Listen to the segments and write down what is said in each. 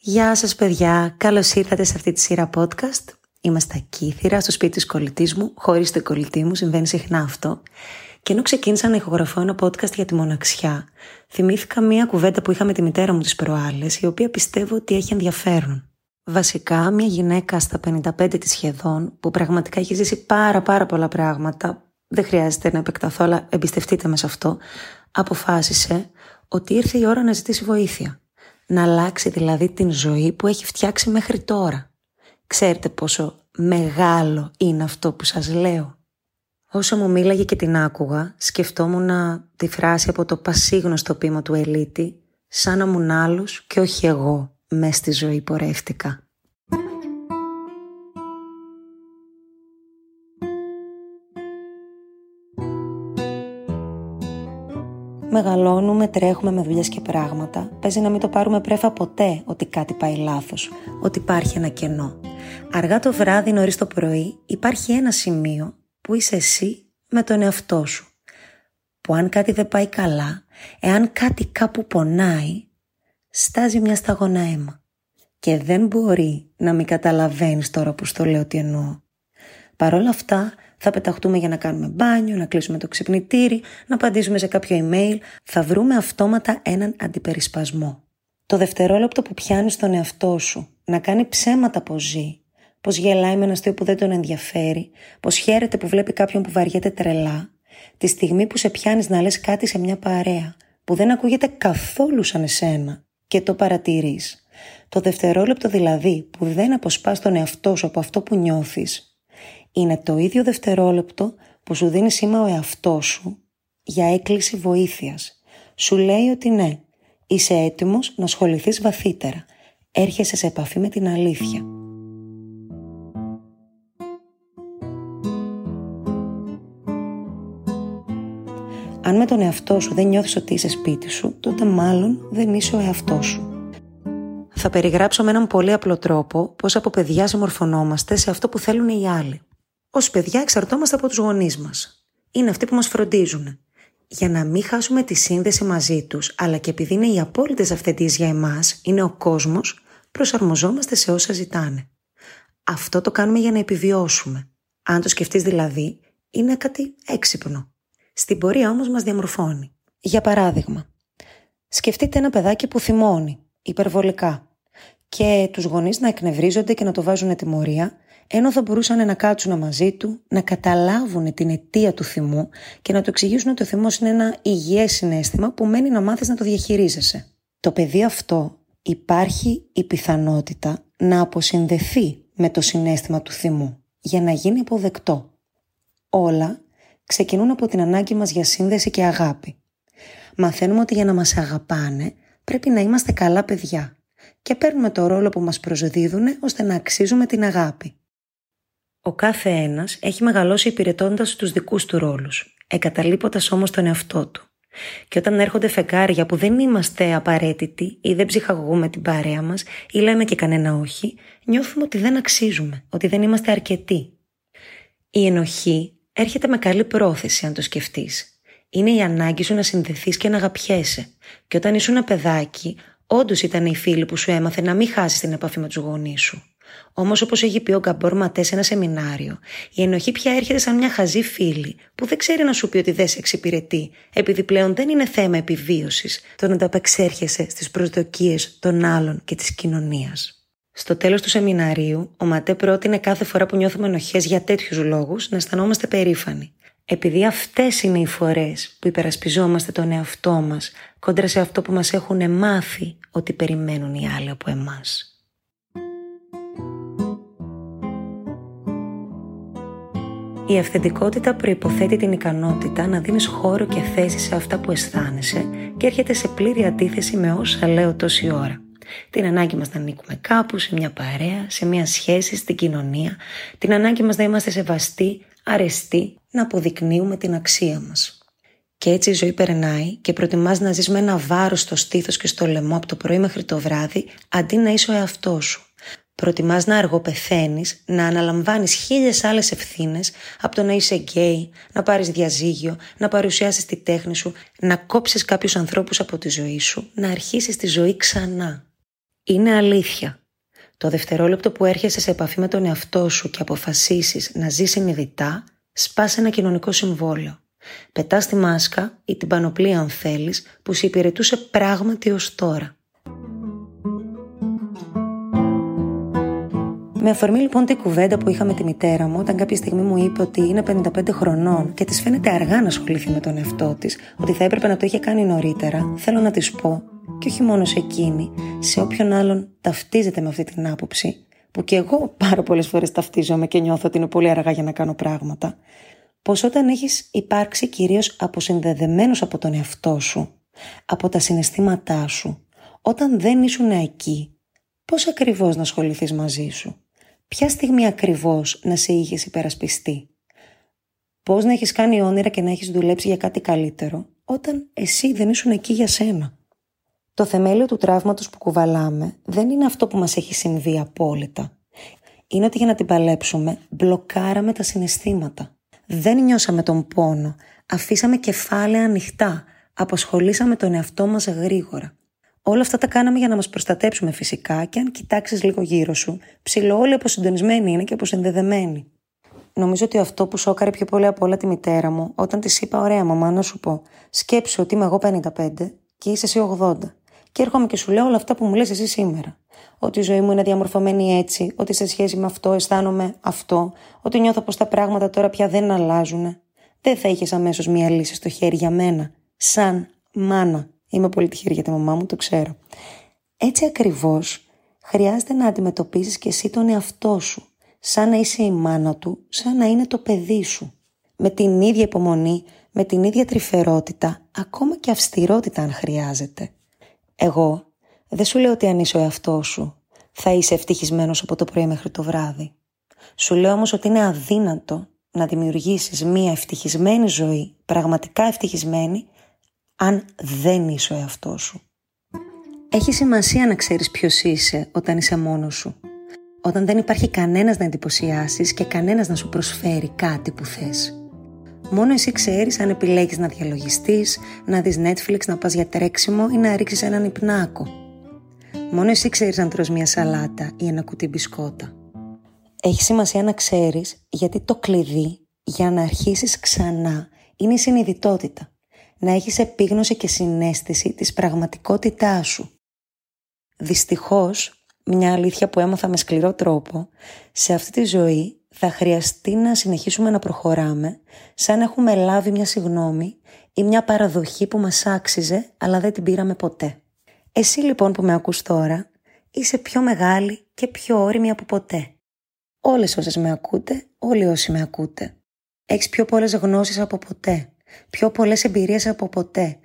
Γεια σας παιδιά, καλώς ήρθατε σε αυτή τη σειρά podcast. Είμαστε ακήθυρα στο σπίτι της κολλητής μου, χωρίς την κολλητή μου, συμβαίνει συχνά αυτό. Και ενώ ξεκίνησα να ηχογραφώ ένα podcast για τη μοναξιά, θυμήθηκα μία κουβέντα που είχα με τη μητέρα μου τις προάλλες, η οποία πιστεύω ότι έχει ενδιαφέρον. Βασικά, μια γυναίκα στα 55 της σχεδόν, που πραγματικά έχει ζήσει πάρα πάρα πολλά πράγματα, δεν χρειάζεται να επεκταθώ, αλλά εμπιστευτείτε με σε αυτό, αποφάσισε ότι ήρθε η ώρα να ζητήσει βοήθεια. Να αλλάξει δηλαδή την ζωή που έχει φτιάξει μέχρι τώρα. Ξέρετε πόσο μεγάλο είναι αυτό που σας λέω. Όσο μου μίλαγε και την άκουγα, σκεφτόμουν τη φράση από το πασίγνωστο πείμα του Ελίτη, σαν να ήμουν άλλος και όχι εγώ, μες στη ζωή πορεύτηκα. Μεγαλώνουμε, τρέχουμε με δουλειές και πράγματα. Παίζει να μην το πάρουμε πρέφα ποτέ ότι κάτι πάει λάθος, ότι υπάρχει ένα κενό. Αργά το βράδυ, νωρίς το πρωί, υπάρχει ένα σημείο που είσαι εσύ με τον εαυτό σου. Που αν κάτι δεν πάει καλά, εάν κάτι κάπου πονάει, στάζει μια σταγόνα αίμα. Και δεν μπορεί να μην καταλαβαίνεις τώρα που στο λέω τι εννοώ. Παρ' όλα αυτά, θα πεταχτούμε για να κάνουμε μπάνιο, να κλείσουμε το ξυπνητήρι, να απαντήσουμε σε κάποιο email, θα βρούμε αυτόματα έναν αντιπερισπασμό. Το δευτερόλεπτο που πιάνεις τον εαυτό σου να κάνει ψέματα πως ζει, πως γελάει με ένα αστείο που δεν τον ενδιαφέρει, πως χαίρεται που βλέπει κάποιον που βαριέται τρελά, τη στιγμή που σε πιάνεις να λες κάτι σε μια παρέα που δεν ακούγεται καθόλου σαν εσένα και το παρατηρείς. Το δευτερόλεπτο δηλαδή που δεν αποσπάς τον εαυτό σου από αυτό που νιώθεις είναι το ίδιο δευτερόλεπτο που σου δίνει σήμα ο εαυτό σου για έκκληση βοήθειας. Σου λέει ότι ναι, είσαι έτοιμος να ασχοληθείς βαθύτερα. Έρχεσαι σε επαφή με την αλήθεια. Αν με τον εαυτό σου δεν νιώθεις ότι είσαι σπίτι σου, τότε μάλλον δεν είσαι ο εαυτός σου. Θα περιγράψω με έναν πολύ απλό τρόπο πώς από παιδιά συμμορφωνόμαστε σε αυτό που θέλουν οι άλλοι. Ω παιδιά εξαρτώμαστε από τους γονείς μας. Είναι αυτοί που μας φροντίζουν. Για να μην χάσουμε τη σύνδεση μαζί τους, αλλά και επειδή είναι οι απόλυτες αυθεντίες για εμάς, είναι ο κόσμος, προσαρμοζόμαστε σε όσα ζητάνε. Αυτό το κάνουμε για να επιβιώσουμε. Αν το σκεφτείς δηλαδή, είναι κάτι έξυπνο. Στην πορεία όμως μας διαμορφώνει. Για παράδειγμα, σκεφτείτε ένα παιδάκι που θυμώνει υπερβολικά και τους γονείς να εκνευρίζονται και να το βάζουν τιμωρία ενώ θα μπορούσαν να κάτσουν μαζί του, να καταλάβουν την αιτία του θυμού και να του εξηγήσουν ότι ο θυμός είναι ένα υγιές συνέστημα που μένει να μάθεις να το διαχειρίζεσαι. Το παιδί αυτό υπάρχει η πιθανότητα να αποσυνδεθεί με το συνέστημα του θυμού για να γίνει αποδεκτό. Όλα ξεκινούν από την ανάγκη μας για σύνδεση και αγάπη. Μαθαίνουμε ότι για να μας αγαπάνε πρέπει να είμαστε καλά παιδιά και παίρνουμε το ρόλο που μας προσδίδουν ώστε να αξίζουμε την αγάπη. Ο κάθε ένας έχει μεγαλώσει υπηρετώντας τους δικούς του ρόλους, εγκαταλείποντας όμως τον εαυτό του. Και όταν έρχονται φεγγάρια που δεν είμαστε απαραίτητοι ή δεν ψυχαγωγούμε την παρέα μας ή λέμε και κανένα όχι, νιώθουμε ότι δεν αξίζουμε, ότι δεν είμαστε αρκετοί. Η ενοχή έρχεται με καλή πρόθεση, αν το σκεφτείς. Είναι η ανάγκη σου να συνδεθείς και να αγαπιέσαι. Και όταν ήσουν ένα παιδάκι, όντως ήταν η φίλη που σου έμαθε να μην χάσεις την επαφή με τους γονείς σου. Όμως, όπως έχει πει ο Γκαμπόρ Ματέ σε ένα σεμινάριο, η ενοχή πια έρχεται σαν μια χαζή φίλη που δεν ξέρει να σου πει ότι δεν σε εξυπηρετεί, επειδή πλέον δεν είναι θέμα επιβίωσης το να ανταπεξέρχεσαι στις προσδοκίες των άλλων και της κοινωνίας. Στο τέλος του σεμιναρίου, ο Ματέ πρότεινε κάθε φορά που νιώθουμε ενοχές για τέτοιους λόγους να αισθανόμαστε περήφανοι. Επειδή αυτές είναι οι φορές που υπερασπιζόμαστε τον εαυτό μας κόντρα σε αυτό που μας έχουν μάθει ότι περιμένουν οι άλλοι από εμάς. Η αυθεντικότητα προϋποθέτει την ικανότητα να δίνεις χώρο και θέση σε αυτά που αισθάνεσαι και έρχεται σε πλήρη αντίθεση με όσα λέω τόση ώρα. Την ανάγκη μας να ανήκουμε κάπου, σε μια παρέα, σε μια σχέση, στην κοινωνία, την ανάγκη μας να είμαστε σεβαστοί, αρεστοί, να αποδεικνύουμε την αξία μας. Και έτσι η ζωή περνάει και προτιμάς να ζεις με ένα βάρος στο στήθος και στο λαιμό από το πρωί μέχρι το βράδυ, αντί να είσαι ο εαυτός σου. Προτιμάς να αργοπεθαίνεις, να αναλαμβάνεις χίλιες άλλες ευθύνες από το να είσαι γκέι, να πάρεις διαζύγιο, να παρουσιάσεις τη τέχνη σου, να κόψεις κάποιους ανθρώπους από τη ζωή σου, να αρχίσεις τη ζωή ξανά. Είναι αλήθεια. Το δευτερόλεπτο που έρχεσαι σε επαφή με τον εαυτό σου και αποφασίσεις να ζεις συνειδητά, σπάς ένα κοινωνικό συμβόλαιο. Πετάς τη μάσκα ή την πανοπλία αν θέλεις που σε υπηρετούσε πράγματι ως τώρα. Με αφορμή λοιπόν την κουβέντα που είχα με τη μητέρα μου, όταν κάποια στιγμή μου είπε ότι είναι 55 χρονών και της φαίνεται αργά να ασχοληθεί με τον εαυτό της, ότι θα έπρεπε να το είχε κάνει νωρίτερα, θέλω να της πω, και όχι μόνο σε εκείνη, σε όποιον άλλον ταυτίζεται με αυτή την άποψη, που και εγώ πάρα πολλές φορές ταυτίζομαι και νιώθω ότι είναι πολύ αργά για να κάνω πράγματα, πως όταν έχεις υπάρξει κυρίως αποσυνδεδεμένος από τον εαυτό σου, από τα συναισθήματά σου, όταν δεν ήσουν εκεί, πώς ακριβώς να ασχοληθείς μαζί σου; Ποια στιγμή ακριβώς να σε είχες υπερασπιστεί; Πώς να έχεις κάνει όνειρα και να έχεις δουλέψει για κάτι καλύτερο, όταν εσύ δεν ήσουν εκεί για σένα; Το θεμέλιο του τραύματος που κουβαλάμε δεν είναι αυτό που μας έχει συμβεί απόλυτα. Είναι ότι για να την παλέψουμε μπλοκάραμε τα συναισθήματα. Δεν νιώσαμε τον πόνο, αφήσαμε κεφάλαια ανοιχτά, αποσχολήσαμε τον εαυτό μας γρήγορα. Όλα αυτά τα κάναμε για να μας προστατέψουμε φυσικά και αν κοιτάξεις λίγο γύρω σου, ψηλό όλοι αποσυντονισμένοι είναι και αποσυνδεδεμένοι. Νομίζω ότι αυτό που σώκαρε πιο πολύ από όλα τη μητέρα μου, όταν της είπα: Ωραία, μαμά, να σου πω, σκέψου ότι είμαι εγώ 55 και είσαι εσύ 80. Και έρχομαι και σου λέω όλα αυτά που μου λες εσύ σήμερα. Ότι η ζωή μου είναι διαμορφωμένη έτσι, ότι σε σχέση με αυτό αισθάνομαι αυτό, ότι νιώθω πως τα πράγματα τώρα πια δεν αλλάζουν. Δεν θα είχες αμέσως μία λύση στο χέρι για μένα, σαν μάνα. Είμαι πολύ τυχερή για τη μαμά μου, το ξέρω. Έτσι ακριβώς χρειάζεται να αντιμετωπίσεις και εσύ τον εαυτό σου, σαν να είσαι η μάνα του, σαν να είναι το παιδί σου. Με την ίδια υπομονή, με την ίδια τρυφερότητα, ακόμα και αυστηρότητα αν χρειάζεται. Εγώ δεν σου λέω ότι αν είσαι ο εαυτός σου, θα είσαι ευτυχισμένος από το πρωί μέχρι το βράδυ. Σου λέω όμως ότι είναι αδύνατο να δημιουργήσεις μία ευτυχισμένη ζωή, πραγματικά ευτυχισμένη, αν δεν είσαι ο εαυτός σου. Έχει σημασία να ξέρεις ποιος είσαι όταν είσαι μόνος σου. Όταν δεν υπάρχει κανένας να εντυπωσιάσεις και κανένας να σου προσφέρει κάτι που θες. Μόνο εσύ ξέρεις αν επιλέγεις να διαλογιστείς, να δεις Netflix, να πας για τρέξιμο ή να ρίξεις έναν υπνάκο. Μόνο εσύ ξέρεις αν τρως μια σαλάτα ή ένα κουτί μπισκότα. Έχει σημασία να ξέρεις γιατί το κλειδί για να αρχίσεις ξανά είναι η συνειδητότητα να έχεις επίγνωση και συνέστηση της πραγματικότητάς σου. Δυστυχώς, μια αλήθεια που έμαθα με σκληρό τρόπο, σε αυτή τη ζωή θα χρειαστεί να συνεχίσουμε να προχωράμε σαν να έχουμε λάβει μια συγνώμη ή μια παραδοχή που μας άξιζε αλλά δεν την πήραμε ποτέ. Εσύ λοιπόν που με ακούς τώρα είσαι πιο μεγάλη και πιο όρημη από ποτέ. Όλες όσες με ακούτε, όλοι όσοι με ακούτε. Έχεις πιο πολλές γνώσεις από ποτέ πιο πολλές εμπειρίες από ποτέ.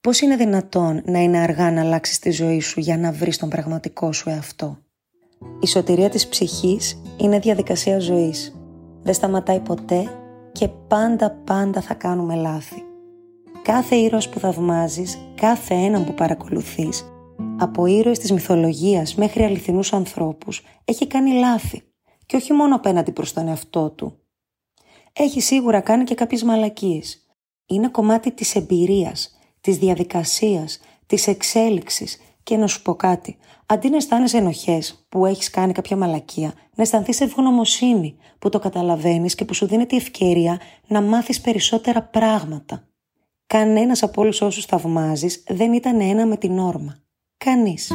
Πώς είναι δυνατόν να είναι αργά να αλλάξεις τη ζωή σου για να βρεις τον πραγματικό σου εαυτό; Η σωτηρία της ψυχής είναι διαδικασία ζωής. Δεν σταματάει ποτέ και πάντα πάντα θα κάνουμε λάθη. Κάθε ήρωας που θαυμάζεις, κάθε έναν που παρακολουθείς, από ήρωες της μυθολογίας μέχρι αληθινούς ανθρώπους, έχει κάνει λάθη. Και όχι μόνο απέναντι προς τον εαυτό του. Έχει σίγουρα κάνει και κάποιες μαλακίες είναι κομμάτι της εμπειρίας, της διαδικασίας, της εξέλιξης και να σου πω κάτι. Αντί να αισθάνεσαι ενοχές που έχεις κάνει κάποια μαλακία, να αισθανθείς ευγνωμοσύνη που το καταλαβαίνεις και που σου δίνει ευκαιρία να μάθεις περισσότερα πράγματα. Κανένας από όλους όσους θαυμάζεις δεν ήταν ένα με την όρμα. Κανείς.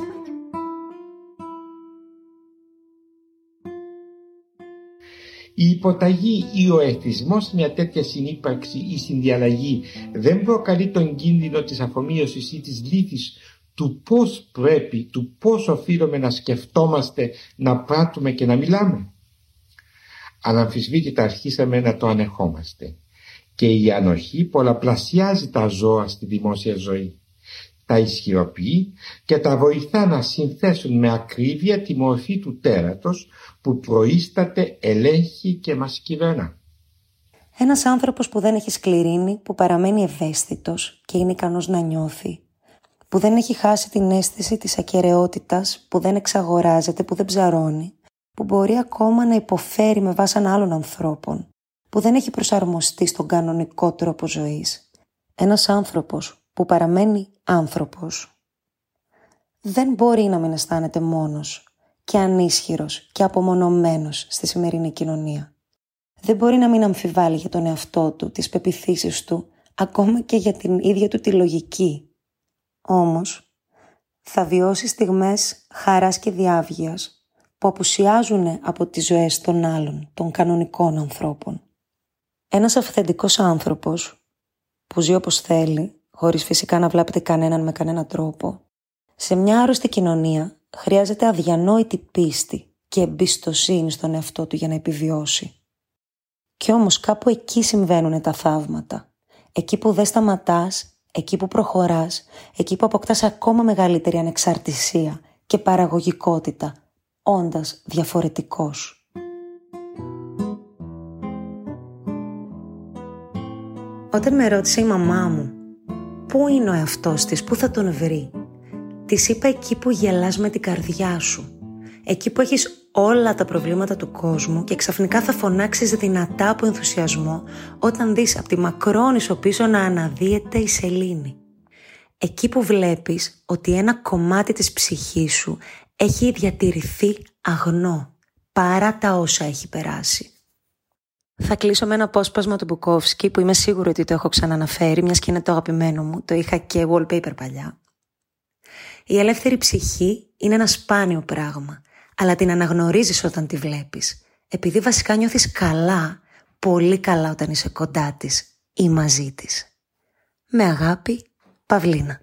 Η υποταγή ή ο εθισμός μια τέτοια συνύπαρξη ή συνδιαλλαγή δεν προκαλεί τον κίνδυνο της αφομοίωσης ή της λύθης του πώς πρέπει, του πώς οφείλουμε να σκεφτόμαστε, να πράττουμε και να μιλάμε. Αναμφισβήτητα αρχίσαμε να το ανεχόμαστε και η ανοχή πολλαπλασιάζει τα ζώα στη δημόσια ζωή. Τα ισχυροποιεί και τα βοηθά να συνθέσουν με ακρίβεια τη μορφή του τέρατος που προείσταται, ελέγχει και μας κυβερνά. Ένας άνθρωπος που δεν έχει σκληρίνει, που παραμένει ευαίσθητος και είναι ικανός να νιώθει, που δεν έχει χάσει την αίσθηση της ακαιρεότητας, που δεν εξαγοράζεται, που δεν ψαρώνει, που μπορεί ακόμα να υποφέρει με βάσαν άλλων ανθρώπων, που δεν έχει προσαρμοστεί στον κανονικό τρόπο ζωής. Ένας άνθρωπος που παραμένει άνθρωπος. δεν μπορεί να μην αισθάνεται μόνος και ανίσχυρος και απομονωμένος στη σημερινή κοινωνία. Δεν μπορεί να μην αμφιβάλλει για τον εαυτό του, τις πεπιθήσεις του, ακόμα και για την ίδια του τη λογική. Όμως, θα βιώσει στιγμές χαράς και διάβγειας που απουσιάζουν από τις ζωές των άλλων, των κανονικών ανθρώπων. Ένας αυθεντικός άνθρωπος που ζει όπως θέλει, χωρίς φυσικά να βλάπτει κανέναν με κανέναν τρόπο, σε μια άρρωστη κοινωνία χρειάζεται αδιανόητη πίστη και εμπιστοσύνη στον εαυτό του για να επιβιώσει. Κι όμως κάπου εκεί συμβαίνουν τα θαύματα. Εκεί που δεν σταματάς, εκεί που προχωράς, εκεί που αποκτάς ακόμα μεγαλύτερη ανεξαρτησία και παραγωγικότητα, όντας διαφορετικός. Όταν με ρώτησε η μαμά μου πού είναι ο εαυτός της, πού θα τον βρει, της είπα εκεί που γελάς με την καρδιά σου. Εκεί που έχεις όλα τα προβλήματα του κόσμου και ξαφνικά θα φωνάξεις δυνατά από ενθουσιασμό όταν δεις από τη μακρόνισο πίσω να αναδύεται η σελήνη. Εκεί που βλέπεις ότι ένα κομμάτι της ψυχής σου έχει διατηρηθεί αγνό παρά τα όσα έχει περάσει. Θα κλείσω με ένα απόσπασμα του Μπουκόφσκι που είμαι σίγουρη ότι το έχω ξαναναφέρει, μιας και είναι το αγαπημένο μου. Το είχα και wallpaper παλιά. Η ελεύθερη ψυχή είναι ένα σπάνιο πράγμα, αλλά την αναγνωρίζεις όταν τη βλέπεις, επειδή βασικά νιώθεις καλά, πολύ καλά όταν είσαι κοντά της ή μαζί της. Με αγάπη, Παυλίνα.